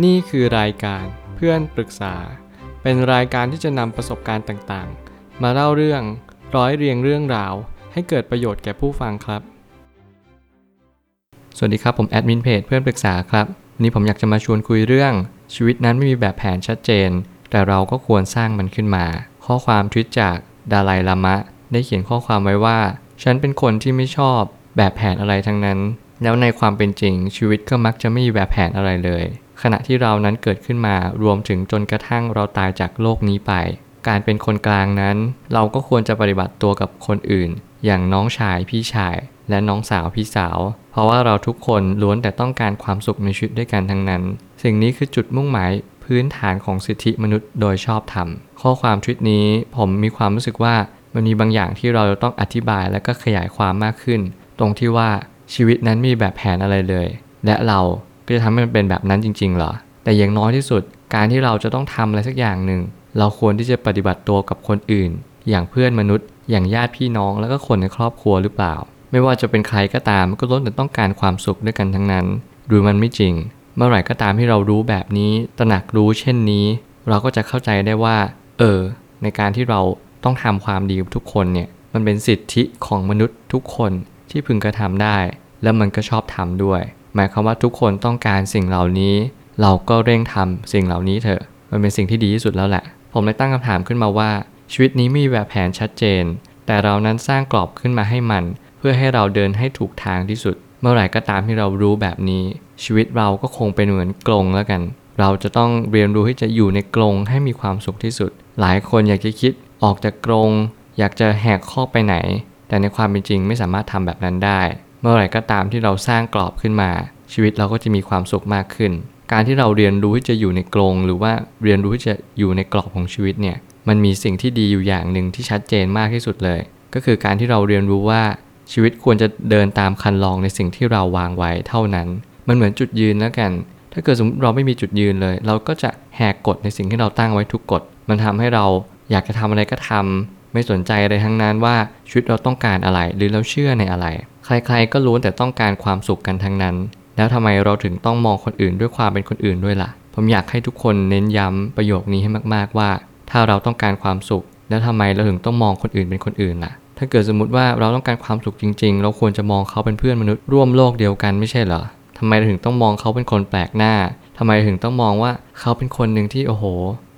นี่คือรายการเพื่อนปรึกษา เป็นรายการที่จะนำประสบการณ์ต่างๆ มาเล่าเรื่องร้อยเรียงเรื่องราว ให้เกิดประโยชน์แก่ผู้ฟังครับ สวัสดีครับผมแอดมินเพจเพื่อนปรึกษาครับวันนี้ผมอยากจะมาชวนคุยเรื่อง ชีวิตนั้นไม่มีแบบแผนชัดเจน แต่เราก็ควรสร้างมันขึ้นมา ข้อความทวิตจากดาไลลามะ ได้เขียนข้อความไว้ว่า ฉันเป็นคนที่ไม่ชอบแบบแผนอะไรทั้งนั้น แล้วในความเป็นจริงชีวิตก็มักจะไม่มีแบบแผนอะไรเลย ขณะที่เรานั้นเกิดขึ้นมารวมถึงจนกระทั่งเราตายจากโลกนี้ไป การเป็นคนกลางนั้น เราก็ควรจะปฏิบัติตัวกับคนอื่น อย่างน้องชายพี่ชาย และน้องสาวพี่สาว เพราะว่าเราทุกคนล้วนแต่ต้องการความสุขในชีวิตด้วยกันทั้งนั้น สิ่งนี้คือจุดมุ่งหมายพื้นฐานของสิทธิมนุษย์โดยชอบธรรม ข้อความทวิตนี้ผมมีความรู้สึกว่ามันมีบางอย่างที่เราจะต้องอธิบายและก็ขยายความมากขึ้น ตรงที่ว่าชีวิตนั้นมีแบบแผนอะไรเลย และเรา ก็จะทำให้มันเป็นแบบนั้นจริง ๆ เหรอ แต่อย่างน้อยที่สุด การที่เราจะต้องทำอะไรสักอย่างหนึ่ง เราควรที่จะปฏิบัติตัวกับคนอื่น อย่างเพื่อนมนุษย์ อย่างญาติพี่น้องแล้วก็คนในครอบครัวหรือเปล่า ไม่ว่าจะเป็นใครก็ตามก็ล้วนแต่ต้องการความสุขด้วยกันทั้งนั้น หรือมันไม่จริง เมื่อไหร่ก็ตามที่เรารู้แบบนี้ตระหนักรู้เช่นนี้ เราก็จะเข้าใจได้ว่า เออ ในการที่เราต้องทำความดีกับทุกคนเนี่ยมันเป็นสิทธิของมนุษย์ทุกคนที่พึงกระทำได้ แล้วมันก็ชอบทำด้วย หมายความว่าทุกคนต้องการสิ่งเหล่านี้ เราก็เร่งทำสิ่งเหล่านี้เถอะ มันเป็นสิ่งที่ดีที่สุดแล้วแหละ ผมเลยตั้งคำถามขึ้นมาว่า ชีวิตนี้มีแบบแผนชัดเจน แต่เรานั้นสร้างกรอบขึ้นมาให้มัน เพื่อให้เราเดินให้ถูกทางที่สุด เมื่อไหร่ก็ตามที่เรารู้แบบนี้ ชีวิตเราก็คงเป็นเหมือนกรงแล้วกัน เราจะต้องเรียนรู้ที่จะอยู่ในกรงให้มีความสุขที่สุด หลายคนอยากจะคิดออกจากกรงอยากจะแหกข้อไปไหน แต่ในความเป็นจริงไม่สามารถทำแบบนั้นได้ เมื่อไหร่ก็ตามที่เราสร้างกรอบขึ้นมา ชีวิตเราก็จะมีความสุขมากขึ้น การที่เราเรียนรู้ที่จะอยู่ในกรงหรือว่าเรียนรู้ที่จะอยู่ในกรอบของชีวิตเนี่ยมันมีสิ่งที่ดีอยู่อย่างหนึ่งที่ชัดเจนมากที่สุดเลย ก็คือการที่เราเรียนรู้ว่าชีวิตควรจะเดินตามคันลองในสิ่งที่เราวางไว้เท่านั้น มันเหมือนจุดยืนแล้วกัน ถ้าเกิดสมมติเราไม่มีจุดยืนเลย เราก็จะแหกกฎในสิ่งที่เราตั้งไว้ทุกกฎ มันทำให้เราอยากจะทำอะไรก็ทำไม่สนใจอะไรทั้งนั้นว่าชีวิตเราต้องการอะไร หรือเราเชื่อในอะไร ใครๆก็ล้วนแต่ต้องการความสุขกันทั้งนั้น แล้วทำไมเราถึงต้องมองคนอื่นด้วยความเป็นคนอื่นด้วยล่ะ ผมอยากให้ทุกคนเน้นย้ำประโยคนี้ให้มากๆว่า ถ้าเราต้องการความสุข แล้วทำไมเราถึงต้องมองคนอื่นเป็นคนอื่นล่ะ ถ้าเกิดสมมติว่าเราต้องการความสุขจริง ๆ เราควรจะมองเขาเป็นเพื่อนมนุษย์ร่วมโลกเดียวกันไม่ใช่เหรอทำไมเราถึงต้องมองเขาเป็นคนแปลกหน้าทำไมถึงต้องมองว่าเขาเป็นคนหนึ่งที่โอ้โห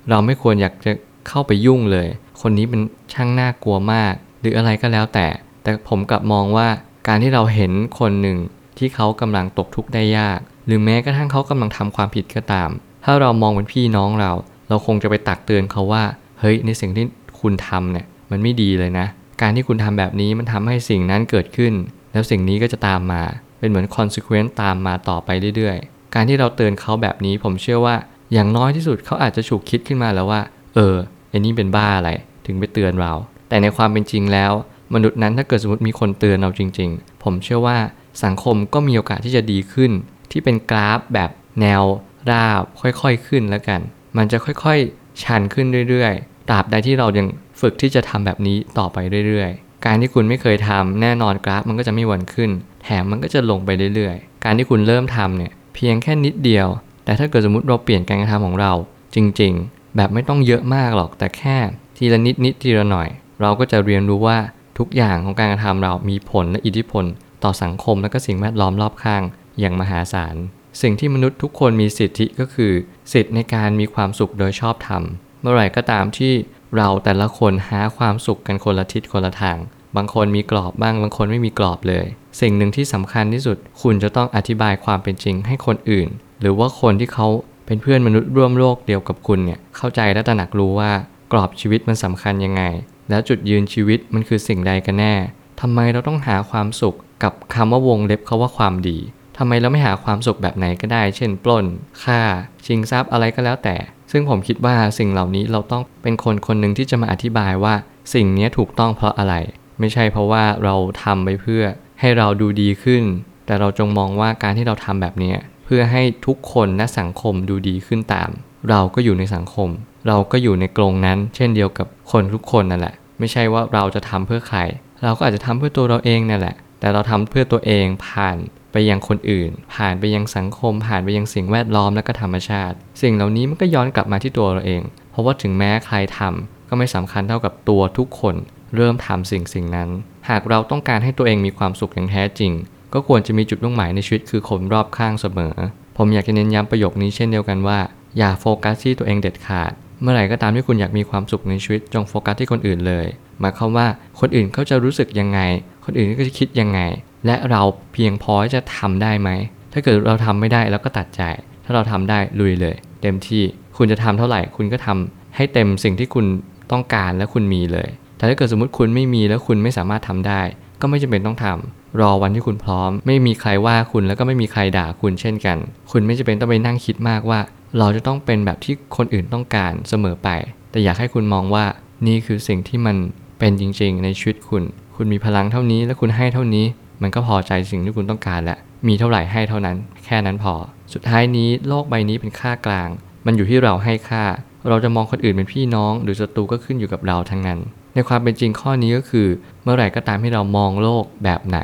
เราไม่ควรอยากจะเข้าไปยุ่งเลย คนนี้เป็นช่างน่ากลัวมาก หรืออะไรก็แล้วแต่ แต่ผมกลับมองว่า การที่เราเห็นคนหนึ่งที่เขากำลังตกทุกข์ได้ยาก หรือแม้กระทั่งเขากำลังทำความผิดก็ตาม ถ้าเรามองเป็นพี่น้องเรา เราคงจะไปตักเตือนเขาว่า เฮ้ยในสิ่งที่คุณทำเนี่ยมันไม่ดีเลยนะ การที่คุณทำแบบนี้มันทำให้สิ่งนั้นเกิดขึ้น แล้วสิ่งนี้ก็จะตามมา เป็นเหมือน consequence ตามมาต่อไปเรื่อยๆ การที่เราเตือนเขาแบบนี้ผมเชื่อว่า อย่างน้อยที่สุดเขาอาจจะฉุกคิดขึ้นมาแล้วว่า เออไอ้นี่เป็นบ้าอะไร ถึงไปเตือนเรา แต่ในความเป็นจริงแล้ว มนุษย์นั้นถ้าเกิดสมมติมีคนเตือนเราจริง ๆ ผมเชื่อว่าสังคมก็มีโอกาสที่จะดีขึ้น ที่เป็นกราฟแบบแนวราบค่อยๆขึ้นแล้วกัน มันจะค่อยๆ ชันขึ้นเรื่อยๆตราบใดที่เรายังฝึกที่จะทำแบบนี้ต่อไปเรื่อยๆ การที่คุณไม่เคยทำแน่นอนกราฟมันก็จะไม่หวนขึ้น แถมมันก็จะลงไปเรื่อยๆ การที่คุณเริ่มทำเนี่ยเพียงแค่นิดเดียว แต่ถ้าเกิดสมมติเราเปลี่ยนการกระทำของเรา จริง ๆ แบบไม่ต้องเยอะมากหรอกแต่แค่ทีละนิดนิดทีละหน่อย เราก็จะเรียนรู้ว่า ทุกอย่างของการกระทำเรามีผลและอิทธิพล ต่อสังคมและก็สิ่งแวดล้อมรอบข้าง อย่างมหาศาล สิ่งที่มนุษย์ทุกคนมีสิทธิก็คือ สิทธิในการมีความสุขโดยชอบธรรม เมื่อไหร่ก็ตามที่เราแต่ละคนหาความสุขกันคนละทิศคนละทาง บางคนมีกรอบบ้าง บางคนไม่มีกรอบเลย สิ่งหนึ่งที่สำคัญที่สุด คุณจะต้องอธิบายความเป็นจริงให้คนอื่น หรือว่าคนที่เขาเป็นเพื่อนมนุษย์ร่วมโลกเดียวกับคุณเนี่ยเข้าใจและตระหนักรู้ว่ากรอบชีวิตมันสำคัญยังไง แล้วจุดยืนชีวิตมันคือสิ่งใดกันแน่ทำไมเราต้องหาความสุขกับคำว่าวงเล็บเขาว่าความดีทำไมเราไม่หาความสุขแบบไหนก็ได้ เช่น ปล้นฆ่า ชิงทรัพย์อะไรก็แล้วแต่ ซึ่งผมคิดว่าสิ่งเหล่านี้เราต้องเป็นคนคนหนึ่งที่จะมาอธิบายว่า สิ่งนี้ถูกต้องเพราะอะไร ไม่ใช่เพราะว่าเราทำไปเพื่อให้เราดูดีขึ้น แต่เราจงมองว่าการที่เราทำแบบนี้เพื่อให้ทุกคนและสังคมดูดีขึ้นตาม เราก็อยู่ในสังคม เราก็อยู่ในกรงนั้น เช่นเดียวกับคนทุกคนนั่นแหละ ไม่ใช่ว่าเราจะทำเพื่อใคร เราก็อาจจะทำเพื่อตัวเราเองนั่นแหละ แต่เราทำเพื่อตัวเองผ่านไปยังคนอื่น ผ่านไปยังสังคม ผ่านไปยังสิ่งแวดล้อมและก็ธรรมชาติ สิ่งเหล่านี้มันก็ย้อนกลับมาที่ตัวเราเอง เพราะว่าถึงแม้ใครทำก็ไม่สำคัญเท่ากับตัวทุกคน เริ่มทำสิ่งสิ่งนั้น หากเราต้องการให้ตัวเองมีความสุขอย่างแท้จริง ก็ควรจะมีจุดมุ่งหมายในชีวิตคือคนรอบข้างเสมอ ผมอยากจะเน้นย้ำประโยคนี้เช่นเดียวกันว่า อย่าโฟกัสที่ตัวเองเด็ดขาด เมื่อไหร่ก็ตามที่คุณอยากมีความสุขในชีวิต จงโฟกัสที่คนอื่นเลยหมายความว่าคนอื่นเขาจะรู้สึกยังไง คนอื่นก็จะคิดยังไง และเราเพียงพอที่จะทำได้ไหม ถ้าเกิดเราทำไม่ได้เราก็ตัดใจ ถ้าเราทำได้ลุยเลย เต็มที่คุณจะทำเท่าไหร่คุณก็ทำให้เต็มสิ่งที่คุณต้องการและคุณมีเลย แต่ถ้าเกิดสมมติคุณไม่มีแล้วคุณไม่สามารถทำได้ ก็ไม่จำเป็นต้องทำ รอวันที่คุณพร้อม ไม่มีใครว่าคุณแล้วก็ไม่มีใครด่าคุณเช่นกัน คุณไม่จำเป็นต้องไปนั่งคิดมากว่า เราจะต้องเป็นแบบที่คนอื่นต้องการเสมอไป แต่อยากให้คุณมองว่านี่คือสิ่งที่มันเป็นจริง ๆ ในชีวิตคุณ คุณมีพลังเท่านี้และคุณให้เท่านี้ มันก็พอใจสิ่งที่คุณต้องการแล้วมีเท่าไหร่ให้เท่านั้น แค่นั้นพอ สุดท้ายนี้โลกใบนี้เป็นค่ากลาง มันอยู่ที่เราให้ค่า เราจะมองคนอื่นเป็นพี่น้อง หรือศัตรูก็ขึ้นอยู่กับเราทั้งนั้น ในความเป็นจริงข้อนี้ก็คือ เมื่อไหร่ก็ตามที่เรามองโลกแบบไหน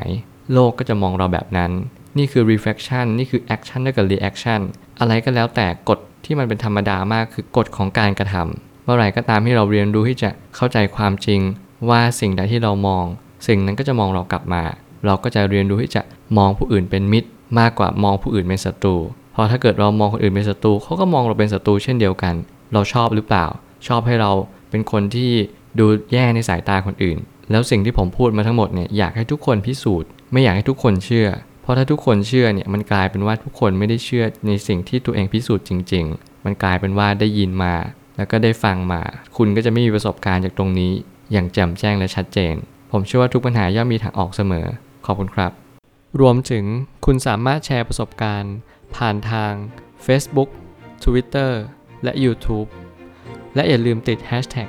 โลกก็จะมองเราแบบนั้น นี่คือ reflection นี่คือ action และกับ reaction อะไรก็แล้วแต่กฎที่มันเป็นธรรมดามากคือกฎของการกระทำเมื่อไหร่ก็ตามที่เราเรียนรู้ที่จะเข้าใจความจริง ว่าสิ่งใดที่เรามอง สิ่งนั้นก็จะมองเรากลับมา เราก็จะเรียนรู้ที่จะมองผู้อื่นเป็นมิตร มากกว่ามองผู้อื่นเป็นศัตรูเพอถ้าเกิดเรามองคนอื่นเป็นศัตรูเขาก็มองเราเป็นศัตรูเช่นเดียวกัน เราชอบหรือเปล่า ชอบให้เราเป็นคนที่ ดูแย่ในสายตาคนอื่น แล้วสิ่งที่ผมพูดมาทั้งหมดเนี่ยอยากให้ทุกคนพิสูจน์ ไม่อยากให้ทุกคนเชื่อ เพราะถ้าทุกคนเชื่อเนี่ยมันกลายเป็นว่าทุกคนไม่ได้เชื่อในสิ่งที่ตัวเองพิสูจน์จริง ๆ มันกลายเป็นว่าได้ยินมา แล้วก็ได้ฟังมา คุณก็จะไม่มีประสบการณ์จากตรงนี้ อย่างแจ่มแจ้งและชัดเจน ผมเชื่อว่าทุกปัญหาย่อมมีทางออกเสมอ ขอบคุณครับ รวมถึงคุณสามารถแชร์ประสบการณ์ ผ่านทาง Facebook Twitter และ YouTube และอย่าลืมติด Hashtag